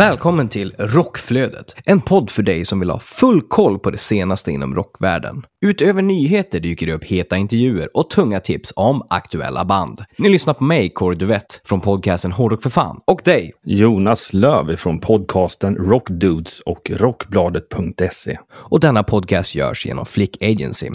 Välkommen till Rockflödet, en podd för dig som vill ha full koll på det senaste inom rockvärlden. Utöver nyheter dyker det upp heta intervjuer och tunga tips om aktuella band. Ni lyssnar på mig, Kåre Duvett, från podcasten Hårdrock för fan, och dig. Jonas Löv från podcasten Rockdudes och Rockbladet.se. Och denna podcast görs genom Flick Agency.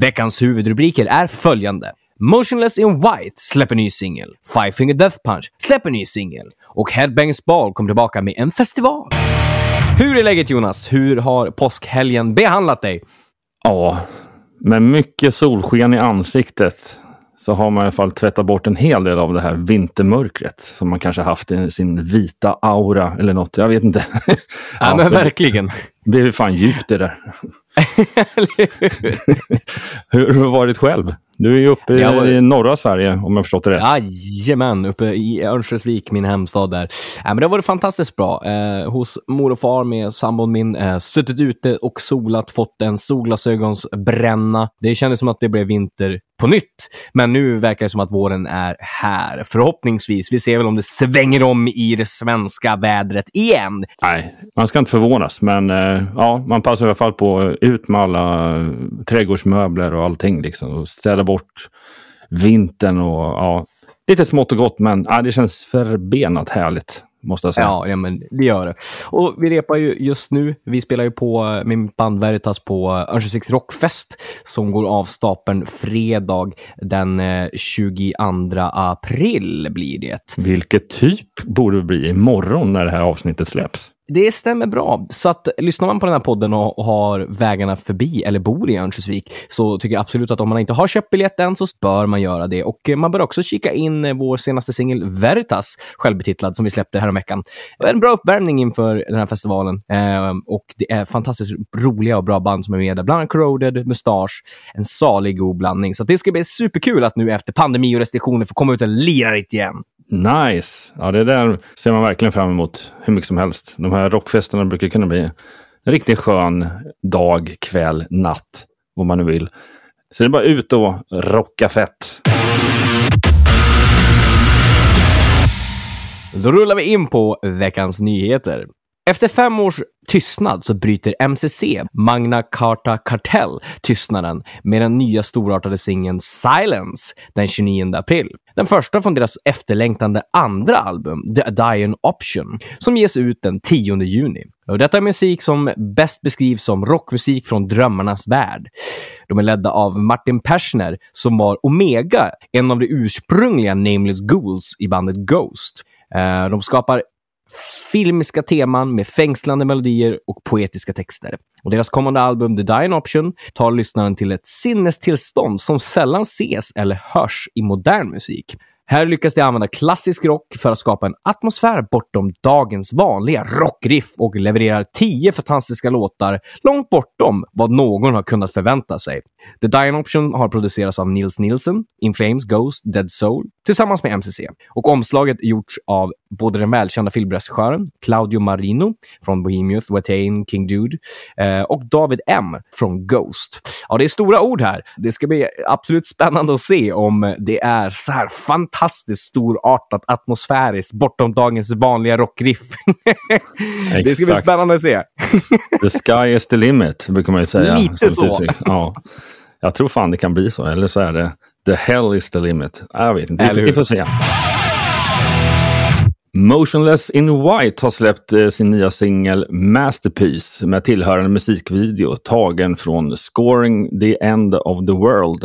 Veckans huvudrubriker är följande. Motionless in White släpper ny singel. Five Finger Death Punch släpper ny singel. Och Headbangers Ball kommer tillbaka med en festival. Hur är läget Jonas? Hur har påskhelgen behandlat dig? Ja, med mycket solsken i ansiktet så har man i alla fall tvättat bort en hel del av det här vintermörkret som man kanske haft i sin vita aura eller något. Jag vet inte. Ja, men verkligen. Det blev fan djupt det där. Hur har du varit själv? Du är ju uppe Jag var- i norra Sverige om jag förstått det rätt. Jajamän, uppe i Örnsköldsvik, min hemstad där. Ja, men det har varit fantastiskt bra. Eh, hos mor och far med sambon min. Eh, suttit ute och solat, fått en solglasögonsbränna. Det kändes som att det blev vinter på nytt. Men nu verkar det som att våren är här. Förhoppningsvis. Vi ser väl om det svänger om i det svenska vädret igen. Nej, man ska inte förvånas, men eh, ja, man passar i alla fall på att ut med alla eh, trädgårdsmöbler och allting liksom och städa bort vintern och ja, lite smått och gott, men ja, det känns förbenat härligt måste jag säga. Ja, ja, men det gör det. Och vi repar ju just nu. Vi spelar ju på eh, mitt band Veritas på eh, Örnsköldsviks Rockfest som går av stapeln fredag den eh, 22 april blir det. Vilket typ borde det bli imorgon när det här avsnittet släpps. Det stämmer bra. Så att lyssnar man på den här podden och och har vägarna förbi eller bor i Örnsköldsvik så tycker jag absolut att om man inte har köpt biljett än så bör man göra det. Och eh, man bör också kika in eh, vår senaste singel Veritas, självbetitlad, som vi släppte häromveckan. En bra uppvärmning inför den här festivalen. Eh, och det är fantastiskt roliga och bra band som är med där. Bland annat Corroded, Mustache, en salig god blandning. Så att det ska bli superkul att nu efter pandemi och restriktioner få komma ut och lira lite igen. Nice! Ja, det där ser man verkligen fram emot hur mycket som helst. De här rockfesterna brukar kunna bli en riktigt skön dag, kväll, natt, vad man nu vill. Så det är bara ut och rocka fett. Då rullar vi in på veckans nyheter. Efter fem års tystnad så bryter MCC, Magna Carta Cartel, tystnaden med den nya storartade singeln Silence den 29 april. Den första från deras efterlängtande andra album, The Dion Option, som ges ut den 10 juni. Och detta är musik som bäst beskrivs som rockmusik från drömmarnas värld. De är ledda av Martin Persner som var Omega, en av de ursprungliga Nameless Ghouls i bandet Ghost. Eh, de skapar filmiska teman med fängslande melodier och poetiska texter. Och deras kommande album The Dying Option tar lyssnaren till ett sinnestillstånd som sällan ses eller hörs i modern musik. Här lyckas de använda klassisk rock för att skapa en atmosfär bortom dagens vanliga rockriff och levererar tio fantastiska låtar långt bortom vad någon har kunnat förvänta sig. The Dying Option har producerats av Nils Nielsen, In Flames, Ghost, Dead Soul tillsammans med MCC. Och omslaget gjorts av både den välkända filmregissören Claudio Marino från Bohemians, Watain, King Dude eh, och David M från Ghost. Ja, det är stora ord här. Det ska bli absolut spännande att se om det är så här fantastiskt storartat atmosfäriskt bortom dagens vanliga rockriff. det ska bli spännande att se. The sky is the limit, brukar man ju säga. Lite så. Ja. Jag tror fan det kan bli så. Eller så är det the hell is the limit. Jag vet inte. Vi får se. Motionless in White har släppt eh, sin nya singel Masterpiece med tillhörande musikvideo tagen från Scoring the End of the World.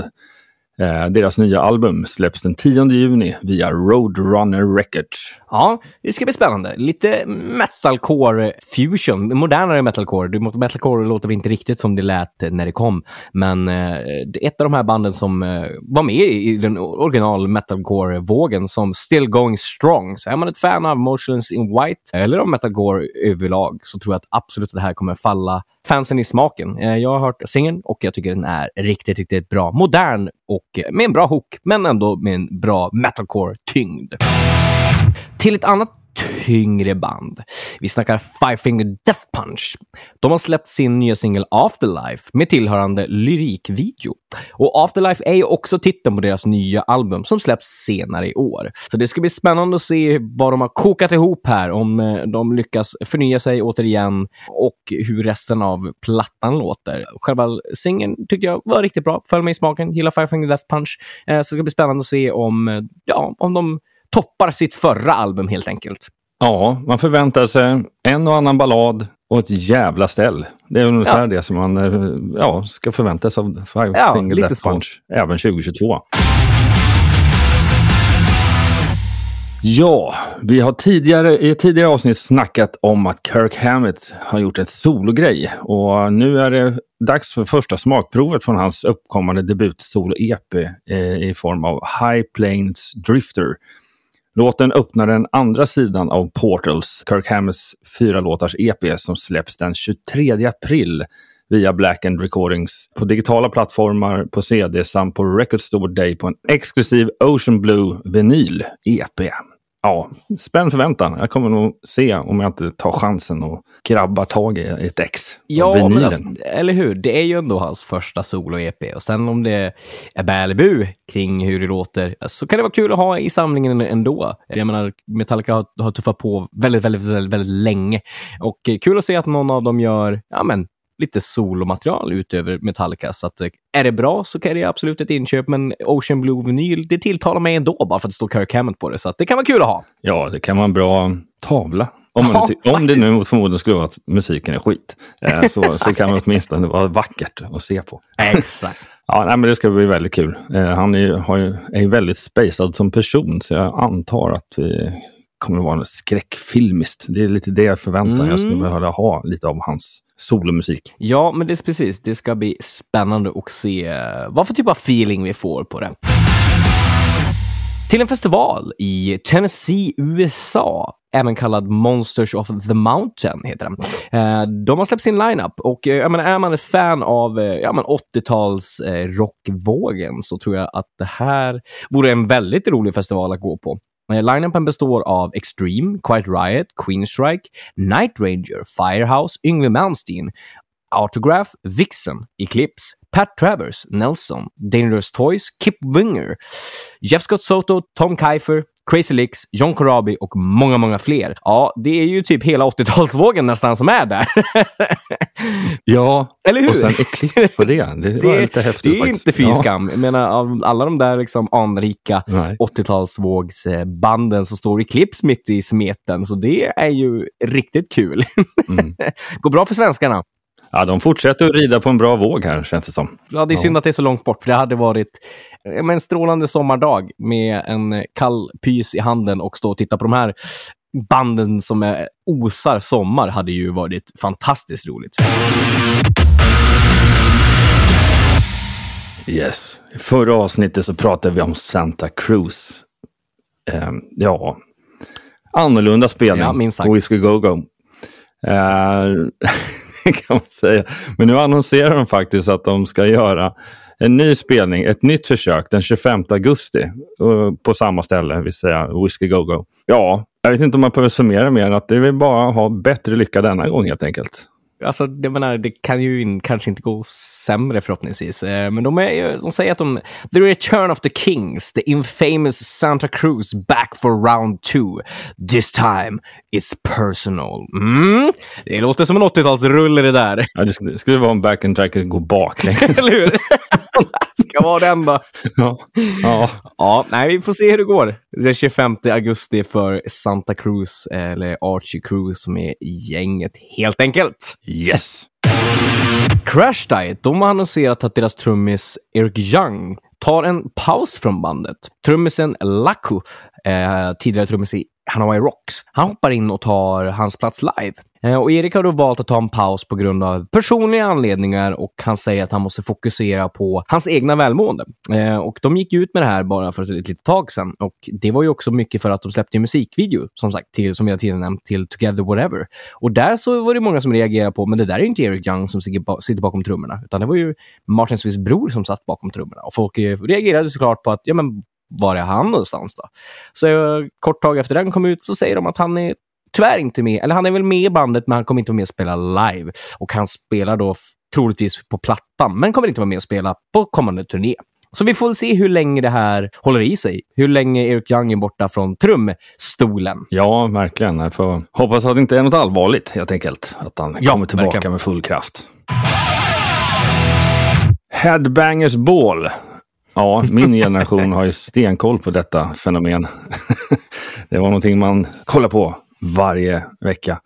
Eh, deras nya album släpps den 10 juni via Roadrunner Records. Ja, det ska bli spännande. Lite metalcore fusion, modernare metalcore. Metalcore låter inte riktigt som det lät när det kom, men eh, ett av de här banden som eh, var med i den original metalcore-vågen som Still Going Strong. Så är man ett fan av Motionless in White eller av metalcore överlag så tror jag att absolut att det här kommer falla fansen i smaken. Eh, jag har hört singeln och jag tycker den är riktigt, riktigt bra. Modern och med en bra hook, men ändå med en bra metalcore-tyngd. Till ett annat tyngre band. Vi snackar Five Finger Death Punch. De har släppt sin nya singel Afterlife med tillhörande lyrikvideo. Och Afterlife är ju också titeln på deras nya album som släpps senare i år. Så det ska bli spännande att se vad de har kokat ihop här, om eh, de lyckas förnya sig återigen och hur resten av plattan låter. Själva singeln tycker jag var riktigt bra, föll mig i smaken, gillar Five Finger Death Punch. Eh, så det ska bli spännande att se om, eh, ja, om de toppar sitt förra album helt enkelt. Ja, man förväntar sig en och annan ballad och ett jävla ställ. Det är ungefär Ja. det som man eh, ja, ska förvänta sig av Five Ja, Finger Death så. Punch även 2022. Ja, vi har tidigare, i ett tidigare avsnitt snackat om att Kirk Hammett har gjort ett sologrej och nu är det dags för första smakprovet från hans uppkommande debut-solo-EP eh, i form av High Plains Drifter. Låten öppnar den andra sidan av Portals, Kirk Hammetts fyra låtars EP som släpps den 23 april via Black End Recordings på digitala plattformar, på CD samt på Record Store Day på en exklusiv Ocean Blue vinyl EP. Ja, spänd förväntan. Jag kommer nog se om jag inte tar chansen och grabbar tag i ett ex Ja, men alltså, eller hur? Det är ju ändå hans första solo-EP. Och sen om det är bälibu kring hur det låter, så kan det vara kul att ha i samlingen ändå. Jag menar, Metallica har, har tuffat på väldigt, väldigt, väldigt, väldigt länge. Och kul att se att någon av dem gör, ja men, lite solomaterial utöver Metallica. Så att, eh, är det bra så kan det absolut ett inköp, men Ocean Blue Vinyl, det tilltalar mig ändå bara för att det står Kirk Hammett på det. Så att det kan vara kul att ha. Ja, det kan vara en bra tavla. Om, Ja, ty- om det nu mot förmodan skulle vara att musiken är skit. Eh, så, så kan det åtminstone vara vackert att se på. Exakt. Ja, nej, men det ska bli väldigt kul. Eh, han är ju, ju, är ju väldigt spacad som person, så jag antar att vi kommer att vara skräckfilmiskt. Det är lite det jag förväntar mig. Jag skulle Mm. vilja ha lite av hans solomusik. Ja, men det är precis. Det ska bli spännande att se eh, vad för typ av feeling vi får på det. Till en festival i Tennessee, USA, även kallad Monsters of the Mountain, heter den. Eh, de har släppt sin lineup och eh, jag menar, är man ett fan av ja, 80-tals rockvågen så tror jag att det här vore en väldigt rolig festival att gå på. Line-upen består av Extreme, Quiet Riot, Queenstrike, Night Ranger, Firehouse, Yngwie Malmsteen, Autograph, Vixen, Eclipse, Pat Travers, Nelson, Dangerous Toys, Kip Winger, Jeff Scott Soto, Tom Kiefer, Crazy Licks, John Corabi och många, många fler. Ja, det är ju typ hela 80-talsvågen nästan som är där. Ja, Eller hur? och sen Eclipse på det. Det, Det var är, lite häftigt det är faktiskt. inte fy Ja. skam. Jag menar, av alla de där liksom anrika Nej. 80-talsvågsbanden så står Eclipse mitt i smeten, så det är ju riktigt kul. Mm. Går bra för svenskarna. Ja, de fortsätter att rida på en bra våg här, känns det som. Ja, det är Ja. synd att det är så långt bort, för det hade varit men en strålande sommardag med en kall pys i handen och stå och titta på de här banden som är osar sommar hade ju varit fantastiskt roligt. Yes. I förra avsnittet så pratade vi om Santa Cruz. Ehm, ja, annorlunda spelning Ja, minst sagt. Whiskey Go Go. Det kan man säga. Men nu annonserar de faktiskt att de ska göra en ny spelning, ett nytt försök den 25 augusti eh, på samma ställe, vill säga Whiskey Go Go. Ja, jag vet inte om man behöver summera mer än att det vill bara ha bättre lycka denna gång helt enkelt. Alltså, det, menar, det kan ju in, kanske inte gå sämre förhoppningsvis. Eh, Men de, är, ju- de säger att de... The return of the kings, the infamous Santa Cruz back for round two. This time it's personal. Mm. Det låter som en 80-talsrulle det där. Ja, det skulle, det skulle vara en back and track gå baklänges. Eller hur? Ska vara den då. ja. ja. Ja, nej, vi får se hur det går. Den 25 augusti för Santa Cruz, eller Archie Cruz som är gänget helt enkelt. Yes! Crash Diet, de har annonserat att deras trummis Eric Young tar en paus från bandet. Trummisen Laku, eh, tidigare trummis i Hanoi Rocks, han hoppar in och tar hans plats live. Eh, och Erik har då valt att ta en paus på grund av personliga anledningar och han säger att han måste fokusera på hans egna välmående. Eh, och de gick ut med det här bara för ett litet tag sedan och det var ju också mycket för att de släppte en musikvideo, som sagt, till, som jag tidigare nämnt, till Together Whatever. Och där så var det många som reagerade på, men det där är ju inte Eric Young som sitter bakom trummorna, utan det var ju Martin Swiss bror som satt bakom trummorna. Och folk eh, reagerade såklart på att, ja men var är han någonstans då? Så kort tag efter den kom ut så säger de att han är tyvärr inte med, eller han är väl med i bandet men han kommer inte vara med och spela live. Och han spelar då troligtvis på plattan, men kommer inte vara med och spela på kommande turné. Så vi får se hur länge det här håller i sig. Hur länge Eric Young är borta från trumstolen. Ja, verkligen. Jag får hoppas att det inte är något allvarligt helt enkelt. Att han Ja, kommer tillbaka verkligen. med full kraft. Headbangers Ball. Ja, min generation har ju stenkoll på detta fenomen. det var någonting man kollar på varje vecka.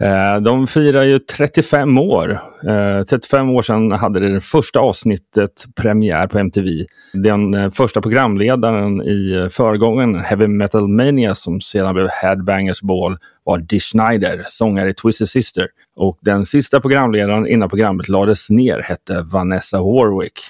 Eh, De firar ju 35 år. Eh, 35 år sedan hade det, det första avsnittet premiär på MTV. Den eh, första programledaren i eh, föregången Heavy Metal Mania som sedan blev Headbangers Ball var Dee Schneider, sångare i Twisted Sister. Och den sista programledaren innan programmet lades ner hette Vanessa Warwick.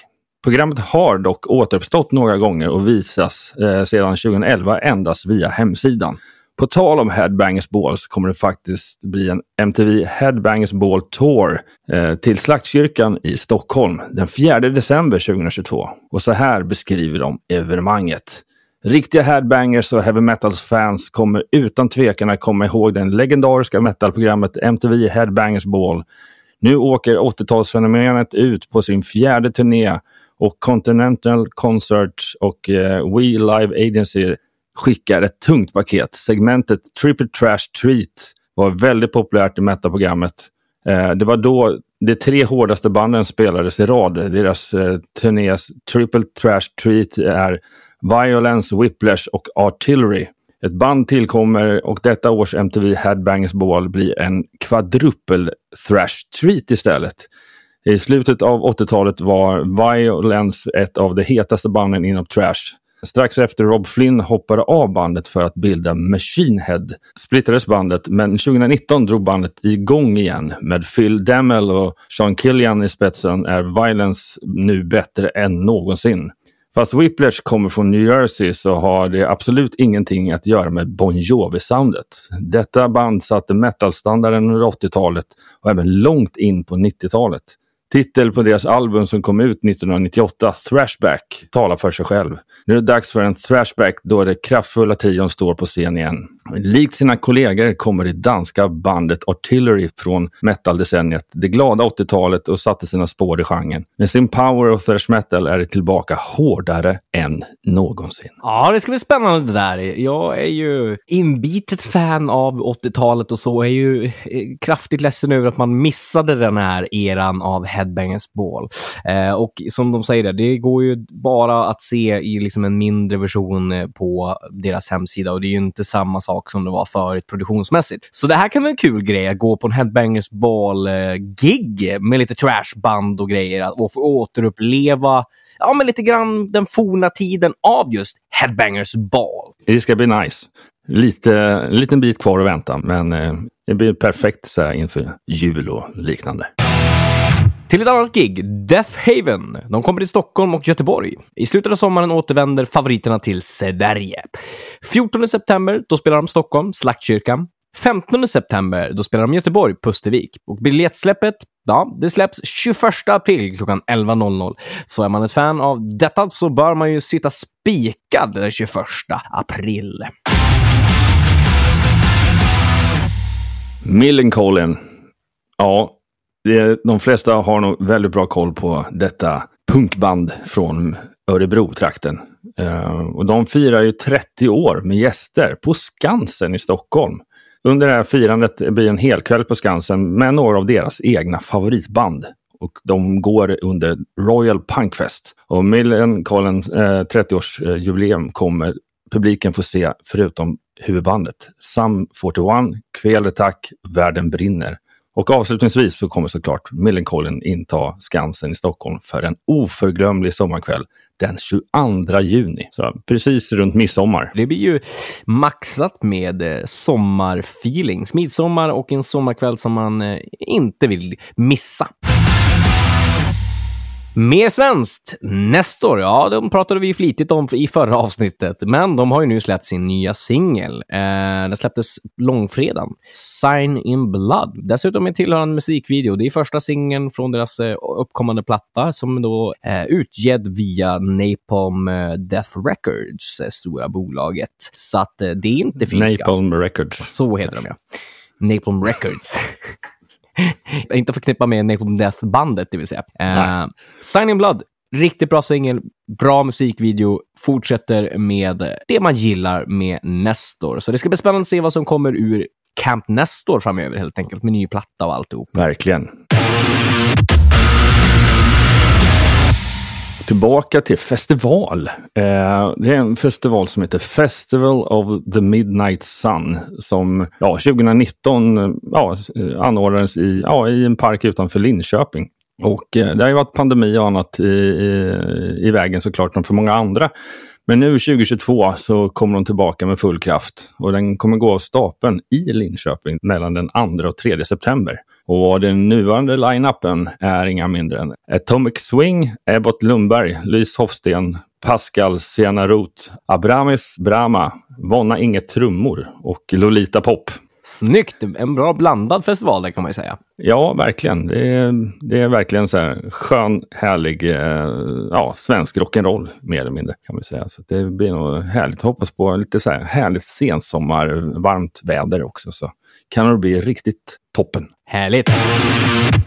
Programmet har dock återuppstått några gånger och visas eh, sedan 2011 endast via hemsidan. På tal om Headbangers Ball så kommer det faktiskt bli en MTV Headbangers Ball Tour eh, till Slaktkyrkan i Stockholm den 4 december 2022. Och så här beskriver de evenemanget. Riktiga headbangers och heavy metals-fans kommer utan tvekan att komma ihåg det legendariska metalprogrammet MTV Headbangers Ball. Nu åker 80-talsfenomenet ut på sin fjärde turné och Continental Concerts och eh, We Live Agency skickar ett tungt paket. Segmentet Triple Trash Treat var väldigt populärt i metalprogrammet. Eh, det var då de tre hårdaste banden spelades i rad. Deras eh, turnés Triple Trash Treat är Violence, Whiplash och Artillery. Ett band tillkommer och detta års MTV Headbangers Ball blir en kvadrupel thrash treat istället. I slutet av 80-talet var Violence ett av de hetaste banden inom trash. Strax efter Rob Flynn hoppade av bandet för att bilda Machine Head splittrades bandet, men 2019 drog bandet igång igen. Med Phil Demmel och Sean Killian i spetsen är Violence nu bättre än någonsin. Fast Whiplash kommer från New Jersey så har det absolut ingenting att göra med Bon Jovi-soundet. Detta band satte metalstandarden under 80-talet och även långt in på 90-talet. Titel på deras album som kom ut 1998, Thrashback, talar för sig själv. Nu är det dags för en thrashback då det kraftfulla trion står på scen igen. Likt sina kollegor kommer det danska bandet Artillery från metal-decenniet, det glada 80-talet och satte sina spår i genren. Med sin power och thrash metal är det tillbaka hårdare än någonsin. Ja, det ska bli spännande det där. Jag är ju inbitet fan av 80-talet och så. Jag är ju eh, kraftigt ledsen över att man missade den här eran av Headbangers Ball. Eh, och som de säger, det går ju bara att se i liksom en mindre version eh, på deras hemsida och det är ju inte samma sak som det var förut produktionsmässigt. Så det här kan vara en kul grej, att gå på en Headbangers Ball-gig med lite trashband och grejer och få återuppleva ja, men lite grann den forna tiden av just Headbangers Ball. Det ska bli nice. Lite, en liten bit kvar att vänta, men eh, det blir perfekt så här, inför jul och liknande. Till ett annat gig, Death Haven. De kommer till Stockholm och Göteborg. I slutet av sommaren återvänder favoriterna till Sverige. 14 september, då spelar de Stockholm, Slaktkyrkan. 15 september, då spelar de Göteborg, Pustervik. Och biljettsläppet, ja, det släpps 21 april klockan 11.00. Så är man ett fan av detta så bör man ju sitta spikad den 21 april. Millencolin. Ja, det, de flesta har nog väldigt bra koll på detta punkband från Örebro-trakten. Uh, och de firar ju 30 år med gäster på Skansen i Stockholm. Under det här firandet blir en helkväll på Skansen med några av deras egna favoritband. Och de går under Royal Punkfest. Och Millencolin eh, 30-årsjubileum kommer publiken få se förutom huvudbandet Sam41, Kväll Attack, Världen brinner och avslutningsvis så kommer såklart Millencolin inta Skansen i Stockholm för en oförglömlig sommarkväll den 22 juni. Så precis runt midsommar. Det blir ju maxat med eh, sommarfeelings. Midsommar och en sommarkväll som man eh, inte vill missa. Mer svenskt. Nestor, ja, de pratade vi flitigt om i förra avsnittet, men de har ju nu släppt sin nya singel. Eh, den släpptes långfredagen. Sign in Blood. Dessutom är tillhörande musikvideo. Det är första singeln från deras eh, uppkommande platta som då eh, utgedd via Napalm eh, Death Records, det stora bolaget. Så att eh, det är inte finska. Napalm Records. Så heter de ja. Napalm Records. inte förknippa med Napalm Death-bandet, det vill säga. Uh, Sign in Blood, riktigt bra singel, bra musikvideo, fortsätter med det man gillar med Nestor. Så det ska bli spännande att se vad som kommer ur Camp Nestor framöver helt enkelt, med ny platta och alltihop. Verkligen. Tillbaka till festival. Eh, det är en festival som heter Festival of the Midnight Sun som ja, 2019 ja, eh, anordnades i, ja, i en park utanför Linköping. Och eh, det har ju varit pandemi och annat i, i, i vägen såklart som för många andra. Men nu 2022 så kommer de tillbaka med full kraft och den kommer gå av stapeln i Linköping mellan den 2 och 3 september. Och den nuvarande line-upen är inga mindre än Atomic Swing, Ebbot Lundberg, Louise Hofsten, Pascal Sienarot, Abramis Brama, Vonna Inget Trummor och Lolita Pop. Snyggt! En bra blandad festival där kan man ju säga. Ja, verkligen. Det är, det är verkligen så här skön, härlig, eh, ja, svensk rock'n'roll mer eller mindre kan man säga. Så det blir nog härligt. Hoppas på lite så här härligt sensommar, varmt väder också. Så kan det bli riktigt toppen. Härligt!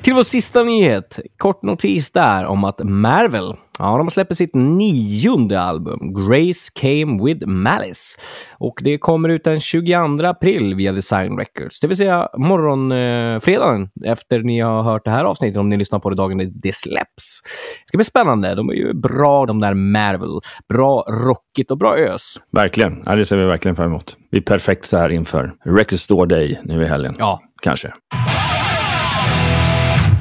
Till vår sista nyhet. Kort notis där om att Marvel, ja, de släpper sitt nionde album, Grace Came With Malice. Och det kommer ut den 22 april via Design Records, det vill säga morgon, eh, efter ni har hört det här avsnittet, om ni lyssnar på det dagen det släpps. Det ska bli spännande. De är ju bra de där Marvel. Bra rockigt och bra ös. Verkligen. Ja, det ser vi verkligen fram emot. Vi är perfekt så här inför Record Store Day nu i helgen. Ja. Kanske.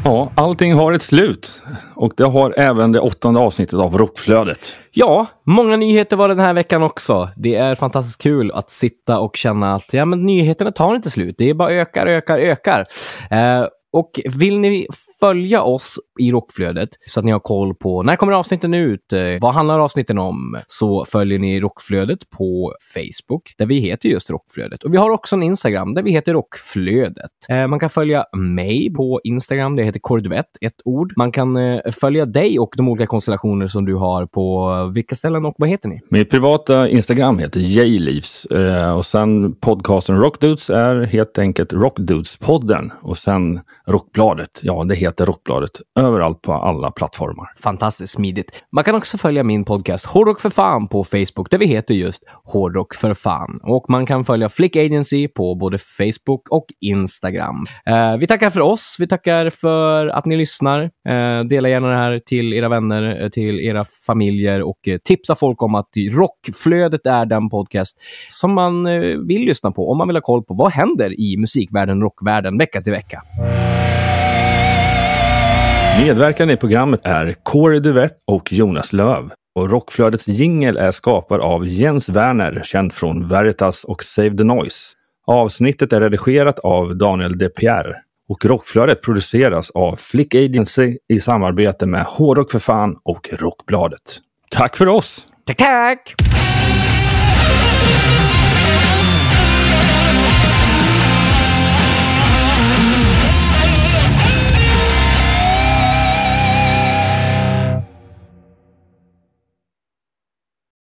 Ja, allting har ett slut. Och det har även det åttonde avsnittet av Rockflödet. Ja, många nyheter var det den här veckan också. Det är fantastiskt kul att sitta och känna att ja, men nyheterna tar inte slut. Det är bara ökar, ökar, ökar. Eh, och vill ni följa oss i Rockflödet så att ni har koll på när kommer avsnitten ut? Eh, vad handlar avsnitten om? Så följer ni Rockflödet på Facebook där vi heter just Rockflödet. Och vi har också en Instagram där vi heter Rockflödet. Eh, man kan följa mig på Instagram. Det heter Cordvett, ett ord. Man kan eh, följa dig och de olika konstellationer som du har på vilka ställen och vad heter ni? Mitt privata Instagram heter Jleaves och sen podcasten Rockdudes är helt enkelt Rockdudes-podden och sen Rockbladet. Ja, det heter Rockbladet överallt på alla plattformar. Fantastiskt smidigt. Man kan också följa min podcast Hårdrock för fan på Facebook där vi heter just Hårdrock för fan. Och man kan följa Flick Agency på både Facebook och Instagram. Eh, vi tackar för oss. Vi tackar för att ni lyssnar. Eh, dela gärna det här till era vänner, eh, till era familjer och eh, tipsa folk om att Rockflödet är den podcast som man eh, vill lyssna på om man vill ha koll på vad händer i musikvärlden, rockvärlden, vecka till vecka. Medverkande i programmet är Corey Duvett och Jonas Löv. Och Rockflödets jingel är skapad av Jens Werner, känd från Veritas och Save the Noise. Avsnittet är redigerat av Daniel De Pierre och Rockflödet produceras av Flick Agency i samarbete med Hårdrock för fan och Rockbladet. Tack för oss! Tack, tack!